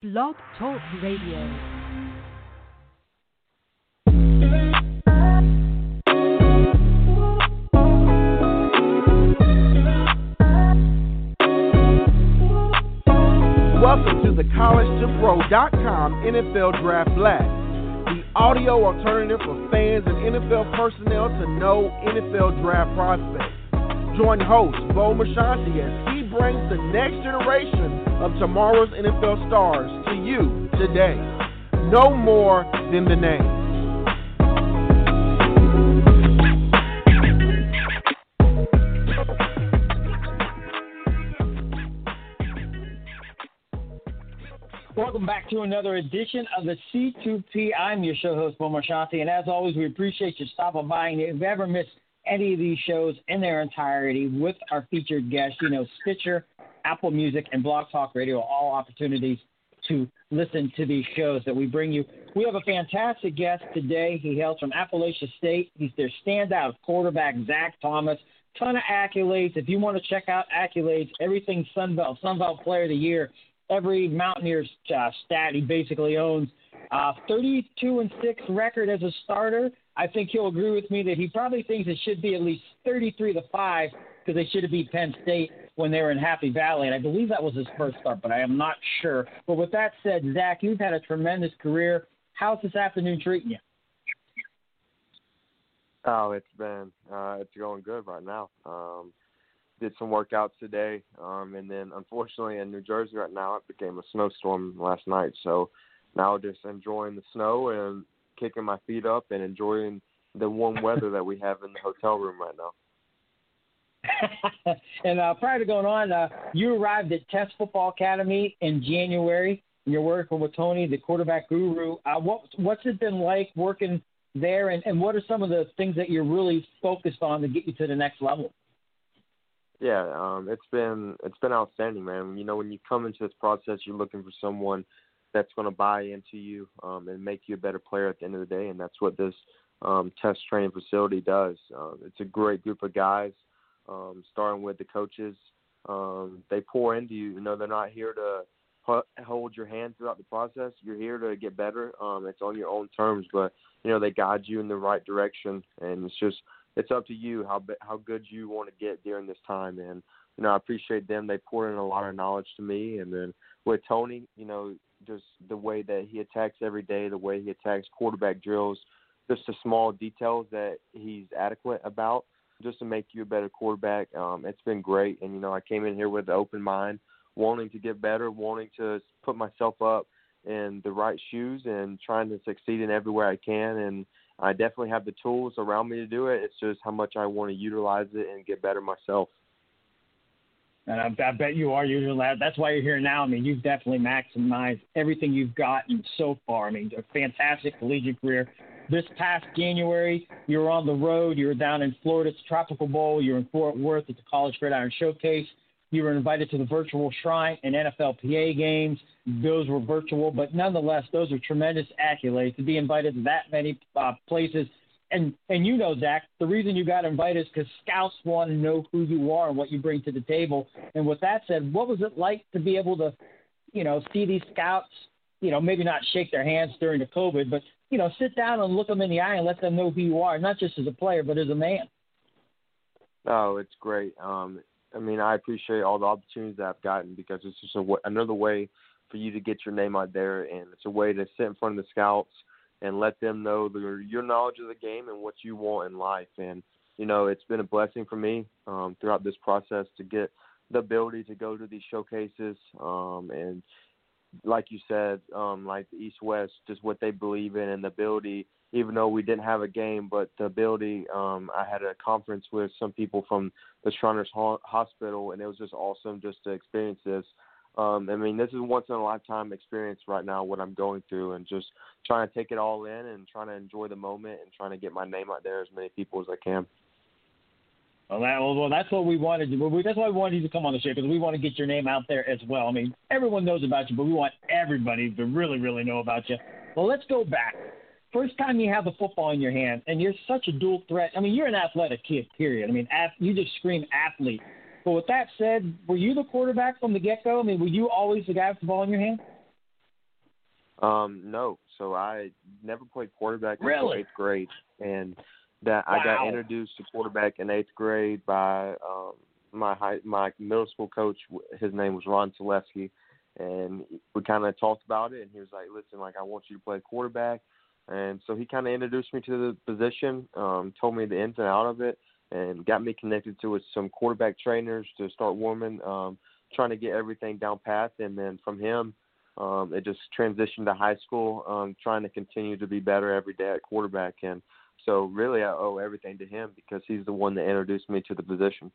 Blog Talk Radio. Welcome to the College2Pro.com NFL Draft Blast, the audio alternative for fans and NFL personnel to know NFL draft prospects. Join host Bo Marchionte as he brings the next generation of tomorrow's NFL stars to you today. Know more than the name. Welcome back to another edition of the C2P. I'm your show host, Bo Marchionte, and as always, we appreciate you stopping by. And if you've ever missed any of these shows in their entirety with our featured guests, you know, Stitcher, Apple Music, and Blog Talk Radio, all opportunities to listen to these shows that we bring you. We have a fantastic guest today. He hails from Appalachia State. He's their standout quarterback, Zac Thomas. Ton of accolades. If you want to check out accolades, everything Sunbelt, Sunbelt Player of the Year, every Mountaineers uh, stat he basically owns. Uh, 32 and 6 record as a starter. I think he'll agree with me that he probably thinks it should be at least 33 to 5 because they should have beat Penn State when they were in Happy Valley. And I believe that was his first start, but I am not sure. But with that said, Zac, you've had a tremendous career. How's this afternoon treating you? Oh, it's been uh, it's going good right now. Um, did some workouts today, um, and then unfortunately in New Jersey right now it became a snowstorm last night. So now just enjoying the snow and kicking my feet up and enjoying the warm weather that we have in the hotel room right now. and uh, prior to going on, uh, you arrived at Test Football Academy in January. You're working with Tony, the quarterback guru. Uh, what, what's it been like working there, and, and what are some of the things that you're really focused on to get you to the next level? Yeah, um, it's been it's been outstanding, man. You know, when you come into this process, you're looking for someone that's going to buy into you um, and make you a better player at the end of the day, and that's what this um, test training facility does. Uh, it's a great group of guys, um, starting with the coaches. Um, they pour into you. You know, they're not here to hold your hand throughout the process. You're here to get better. Um, it's on your own terms, but you know they guide you in the right direction, and it's just it's up to you how how good you want to get during this time. And you know, I appreciate them. They pour in a lot of knowledge to me. And then with Tony, you know, just the way that he attacks every day, the way he attacks quarterback drills, just the small details that he's adequate about, just to make you a better quarterback. Um, it's been great. And you know, I came in here with an open mind, wanting to get better, wanting to put myself up in the right shoes, and trying to succeed in everywhere I can. And I definitely have the tools around me to do it. It's just how much I want to utilize it and get better myself. And I, I bet you are using that. That's why you're here now. I mean, you've definitely maximized everything you've gotten so far. I mean, a fantastic collegiate career. This past January, you were on the road. You were down in Florida at the Tropical Bowl. You were in Fort Worth at the College Gridiron Showcase. You were invited to the virtual shrine and NFLPA games. Those were virtual, but nonetheless, those are tremendous accolades to be invited to that many uh, places. And and you know, Zac, the reason you got invited is because scouts want to know who you are and what you bring to the table. And with that said, what was it like to be able to, you know, see these scouts? You know, maybe not shake their hands during the COVID, but you know, sit down and look them in the eye and let them know who you are, not just as a player, but as a man. Oh, it's great. Um, I mean, I appreciate all the opportunities that I've gotten because it's just another way for you to get your name out there, and it's a way to sit in front of the scouts and let them know the, your knowledge of the game and what you want in life. And you know, it's been a blessing for me um, throughout this process to get the ability to go to these showcases um, and like you said, um, like the East West, just what they believe in and the ability even though we didn't have a game, but the ability, um, I had a conference with some people from the Shriners Hospital, and it was just awesome just to experience this. Um, I mean, this is a once in a lifetime experience right now, what I'm going through, and just trying to take it all in and trying to enjoy the moment and trying to get my name out there as many people as I can. Well, that, well, that's what we wanted. To, that's why we wanted you to come on the show because we want to get your name out there as well. I mean, everyone knows about you, but we want everybody to really, really know about you. Well, let's go back first time you have the football in your hand and you're such a dual threat. I mean, you're an athletic kid, period. I mean, you just scream athlete. But with that said, were you the quarterback from the get go? I mean, were you always the guy with the ball in your hand? Um, no. So I never played quarterback really? until eighth grade, and that wow. I got introduced to quarterback in eighth grade by um, my high, my middle school coach. His name was Ron Selesky, and we kind of talked about it. And he was like, "Listen, like I want you to play quarterback." And so he kind of introduced me to the position, um, told me the ins and out of it, and got me connected to with some quarterback trainers to start warming, um, trying to get everything down path. And then from him, um, it just transitioned to high school, um, trying to continue to be better every day at quarterback. And so really I owe everything to him because he's the one that introduced me to the position.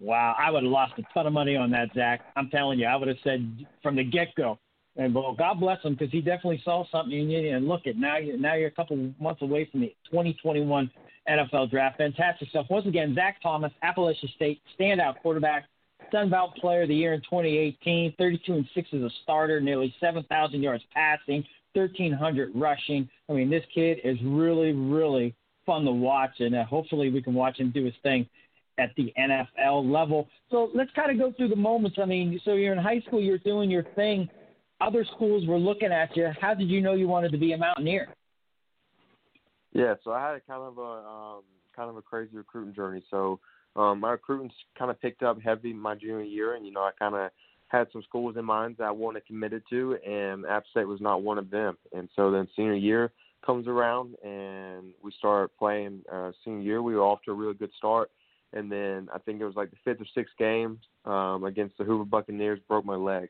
Wow, I would have lost a ton of money on that, Zac. I'm telling you, I would have said from the get go. And well, God bless him because he definitely saw something in you. And look, at now you now you're a couple months away from the 2021 NFL Draft. Fantastic stuff. Once again, Zac Thomas, Appalachian State standout quarterback, Sun Belt Player of the Year in 2018, 32 and six as a starter, nearly 7,000 yards passing, 1,300 rushing. I mean, this kid is really, really fun to watch, and uh, hopefully we can watch him do his thing at the NFL level. So let's kind of go through the moments. I mean, so you're in high school, you're doing your thing. Other schools were looking at you. How did you know you wanted to be a Mountaineer? Yeah, so I had a kind of a um, kind of a crazy recruiting journey. So um, my recruiting kind of picked up heavy my junior year, and you know I kind of had some schools in mind that I wanted committed to, and App State was not one of them. And so then senior year comes around, and we start playing uh, senior year. We were off to a really good start, and then I think it was like the fifth or sixth game um, against the Hoover Buccaneers broke my leg.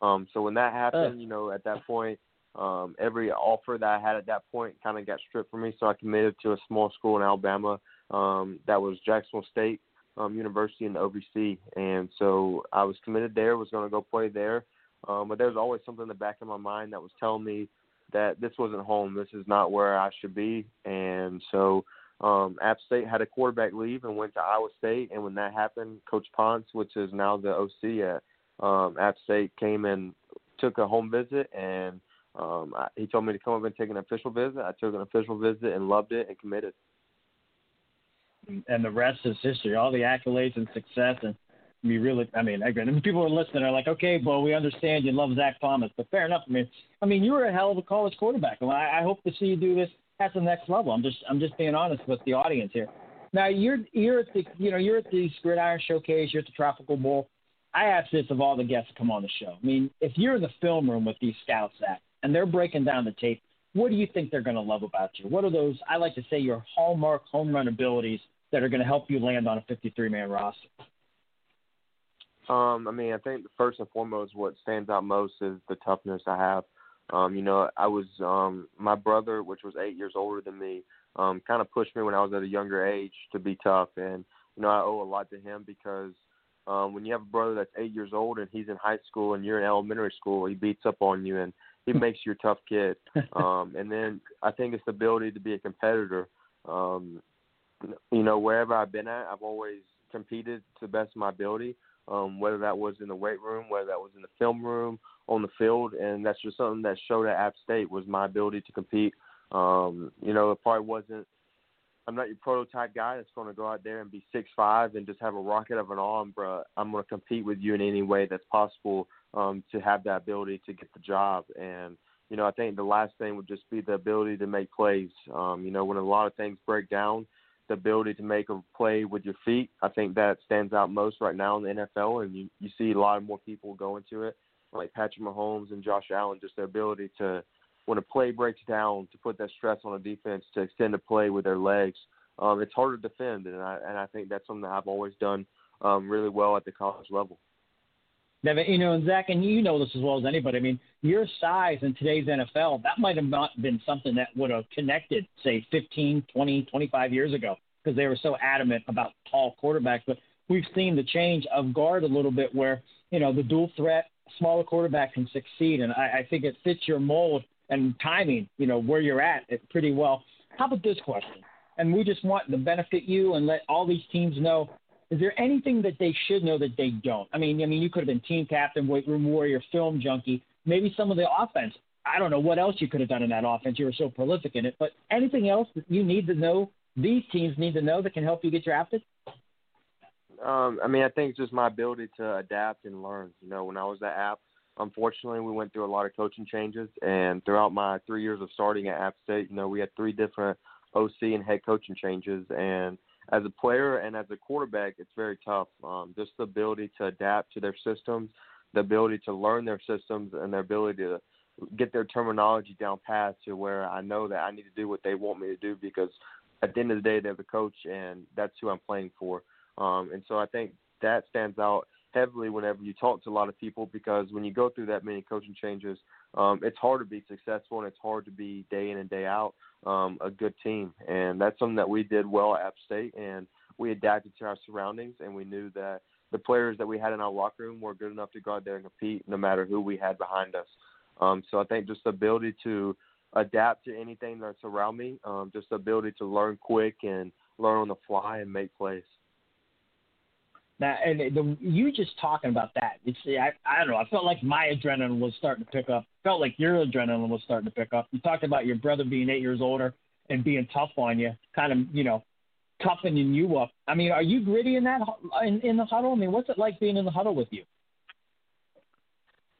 Um, so when that happened, you know, at that point, um, every offer that I had at that point kind of got stripped from me. So I committed to a small school in Alabama um, that was Jacksonville State um, University in the OVC, and so I was committed there. Was going to go play there, um, but there was always something in the back of my mind that was telling me that this wasn't home. This is not where I should be, and so. Um, App State had a quarterback leave and went to Iowa State, and when that happened, Coach Ponce, which is now the OC at um, App State came and took a home visit, and um, I, he told me to come up and take an official visit. I took an official visit and loved it and committed. And the rest is history. All the accolades and success, and we really, I mean, mean, people are listening are like, okay, well, we understand you love Zac Thomas, but fair enough. I mean, I mean, you were a hell of a college quarterback, and I, I hope to see you do this at the next level. I'm just, I'm just being honest with the audience here. Now you're, you're at the, you know, you're at the Gridiron Showcase, you're at the Tropical Bowl. I ask this of all the guests that come on the show. I mean, if you're in the film room with these scouts, Zac, and they're breaking down the tape, what do you think they're going to love about you? What are those, I like to say, your hallmark home run abilities that are going to help you land on a 53 man roster? Um, I mean, I think first and foremost, what stands out most is the toughness I have. Um, you know, I was um, my brother, which was eight years older than me, um, kind of pushed me when I was at a younger age to be tough, and you know, I owe a lot to him because um, when you have a brother that's eight years old and he's in high school and you're in elementary school, he beats up on you and he makes you a tough kid. Um, and then I think it's the ability to be a competitor. Um, you know, wherever I've been at, I've always competed to the best of my ability. Um, whether that was in the weight room, whether that was in the film room, on the field, and that's just something that showed at App State was my ability to compete. Um, you know, it probably wasn't I'm not your prototype guy that's going to go out there and be six five and just have a rocket of an arm, bro. I'm going to compete with you in any way that's possible um, to have that ability to get the job. And you know, I think the last thing would just be the ability to make plays. Um, you know, when a lot of things break down, the ability to make a play with your feet, I think that stands out most right now in the NFL. And you you see a lot more people go into it, like Patrick Mahomes and Josh Allen, just the ability to when a play breaks down to put that stress on a defense to extend a play with their legs. Um, it's hard to defend, and I and I think that's something that I've always done um, really well at the college level. Never, you know, and Zac, and you know this as well as anybody. I mean, your size in today's NFL, that might have not been something that would have connected, say, 15, 20, 25 years ago, because they were so adamant about tall quarterbacks. But we've seen the change of guard a little bit where, you know, the dual threat, smaller quarterback can succeed. And I, I think it fits your mold and timing, you know, where you're at it pretty well. How about this question? And we just want to benefit you and let all these teams know. Is there anything that they should know that they don't? I mean, I mean, you could have been team captain, weight room warrior, film junkie. Maybe some of the offense. I don't know what else you could have done in that offense. You were so prolific in it. But anything else that you need to know, these teams need to know that can help you get drafted? Um, I mean, I think it's just my ability to adapt and learn. You know, when I was at App, unfortunately, we went through a lot of coaching changes, and throughout my three years of starting at App State, you know, we had three different OC and head coaching changes, and as a player and as a quarterback, it's very tough. Um, just the ability to adapt to their systems, the ability to learn their systems, and their ability to get their terminology down pat to where I know that I need to do what they want me to do because at the end of the day, they're the coach, and that's who I'm playing for. Um, and so I think that stands out heavily whenever you talk to a lot of people because when you go through that many coaching changes, um, it's hard to be successful and it's hard to be day in and day out um, a good team. And that's something that we did well at App State, and we adapted to our surroundings, and we knew that the players that we had in our locker room were good enough to go out there and compete no matter who we had behind us. Um, so I think just the ability to adapt to anything that's around me, um, just the ability to learn quick and learn on the fly and make plays. Now, and the, you just talking about that, it's I, I don't know. I felt like my adrenaline was starting to pick up. Felt like your adrenaline was starting to pick up. You talked about your brother being eight years older and being tough on you, kind of you know, toughening you up. I mean, are you gritty in that in, in the huddle? I mean, what's it like being in the huddle with you?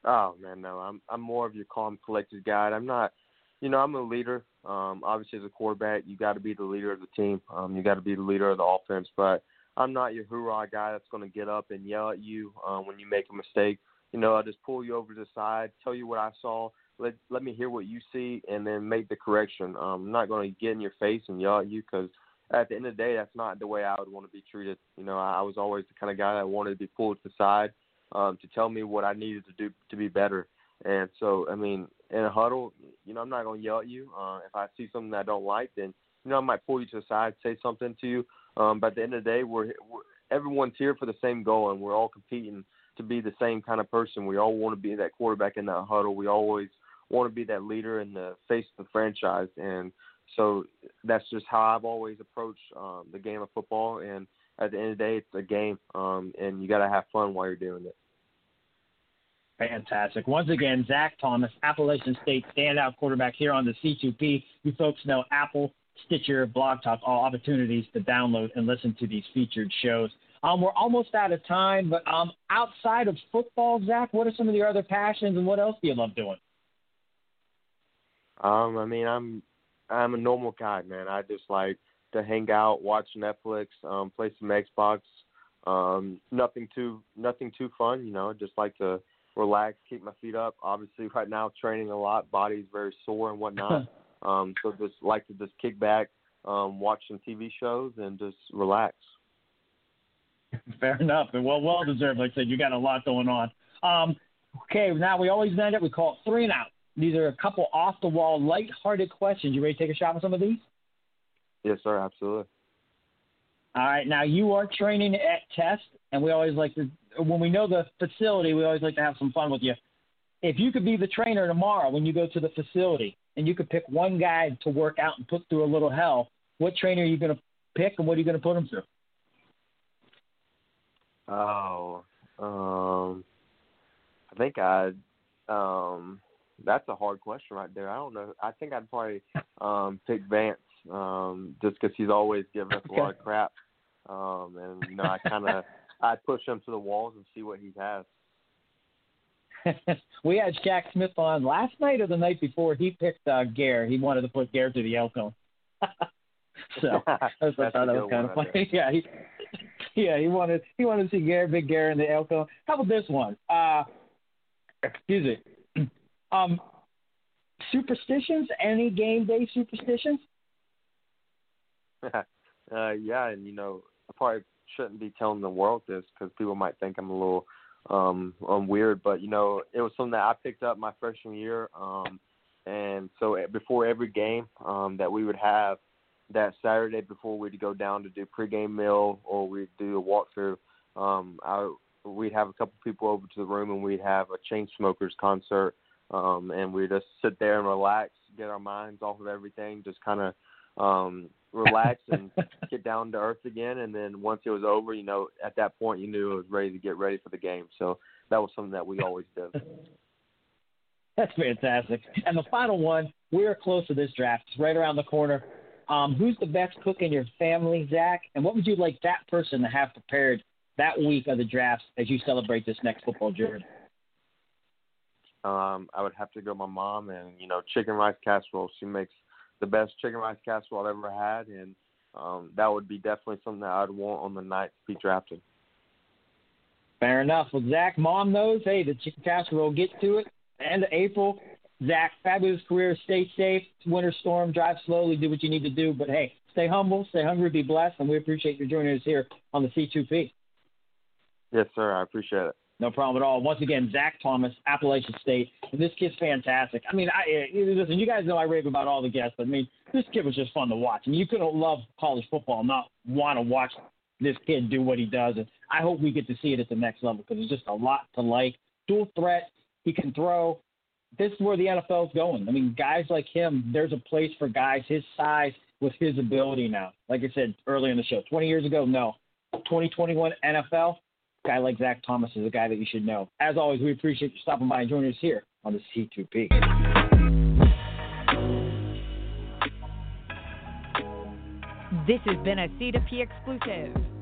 Oh man, no. I'm I'm more of your calm, collected guy. I'm not. You know, I'm a leader. Um, obviously, as a quarterback, you got to be the leader of the team. Um, you got to be the leader of the offense. But I'm not your hoorah guy that's going to get up and yell at you um, when you make a mistake. You know, I'll just pull you over to the side, tell you what I saw, let let me hear what you see, and then make the correction. Um, I'm not going to get in your face and yell at you because at the end of the day, that's not the way I would want to be treated. You know, I, I was always the kind of guy that wanted to be pulled to the side um, to tell me what I needed to do to be better. And so, I mean, in a huddle, you know, I'm not going to yell at you. Uh, if I see something that I don't like, then you know, I might pull you to the side, say something to you. Um, but at the end of the day, we're, we're everyone's here for the same goal, and we're all competing to be the same kind of person. We all want to be that quarterback in that huddle. We always want to be that leader in the face of the franchise, and so that's just how I've always approached um, the game of football. And at the end of the day, it's a game, um, and you got to have fun while you're doing it. Fantastic. Once again, Zac Thomas, Appalachian State standout quarterback here on the C2P. You folks know Apple, Stitcher, Blog Talk, all opportunities to download and listen to these featured shows. Um, we're almost out of time, but um, outside of football, Zac, what are some of your other passions and what else do you love doing? Um, I mean, I'm I'm a normal guy, man. I just like to hang out, watch Netflix, um, play some Xbox. Um, nothing too nothing too fun, you know. Just like to relax, keep my feet up. Obviously, right now training a lot, body's very sore and whatnot. Um, so just like to just kick back, um, watch some TV shows, and just relax. Fair enough, and well, well deserved. Like I said, you got a lot going on. Um, okay, now we always end it. We call it three and out. These are a couple off the wall, light-hearted questions. You ready to take a shot with some of these? Yes, sir. Absolutely. All right. Now you are training at Test, and we always like to when we know the facility, we always like to have some fun with you. If you could be the trainer tomorrow when you go to the facility, and you could pick one guy to work out and put through a little hell, what trainer are you going to pick, and what are you going to put him through? Oh, um, I think I'd. Um, that's a hard question right there. I don't know. I think I'd probably um, pick Vance um, just because he's always given us a lot of crap, um, and you know I kind of I'd push him to the walls and see what he has. we had Jack Smith on last night or the night before. He picked uh, Gare. He wanted to put Gare to the Elko. so I thought that was kind of funny. yeah, he, yeah, he wanted he wanted to see Gare, Big Gare in the Elko. How about this one? Uh, excuse me. Um, superstitions? Any game day superstitions? uh, yeah, and you know, I probably shouldn't be telling the world this because people might think I'm a little um, um weird, but you know, it was something that I picked up my freshman year. Um, and so eh, before every game um, that we would have that Saturday before we'd go down to do pregame meal or we'd do a walkthrough, um, I, we'd have a couple people over to the room and we'd have a Chainsmokers concert. Um, and we'd just sit there and relax, get our minds off of everything, just kind of um, relax and get down to earth again. And then once it was over, you know, at that point, you knew it was ready to get ready for the game. So that was something that we always did. That's fantastic. And the final one, we're close to this draft. It's right around the corner. Um, who's the best cook in your family, Zac? And what would you like that person to have prepared that week of the draft as you celebrate this next football journey? um, I would have to go my mom and you know chicken rice casserole. She makes the best chicken rice casserole I've ever had, and um, that would be definitely something that I'd want on the night to be drafted. Fair enough. Well, Zac, mom knows. Hey, the chicken casserole. Get to it. End of April. Zac, fabulous career. Stay safe. Winter storm. Drive slowly. Do what you need to do. But hey, stay humble. Stay hungry. Be blessed. And we appreciate you joining us here on the C2P. Yes, sir. I appreciate it. No problem at all. Once again, Zac Thomas, Appalachian State. And this kid's fantastic. I mean, I eh, listen. You guys know I rave about all the guests, but I mean, this kid was just fun to watch. And you couldn't love college football and not want to watch this kid do what he does. And I hope we get to see it at the next level because there's just a lot to like. Dual threat. He can throw. This is where the NFL is going. I mean, guys like him, there's a place for guys his size with his ability now. Like I said earlier in the show, 20 years ago, no. 2021 NFL, guy like Zac Thomas is a guy that you should know. As always, we appreciate you stopping by and joining us here on the C2P. This has been a C2P exclusive.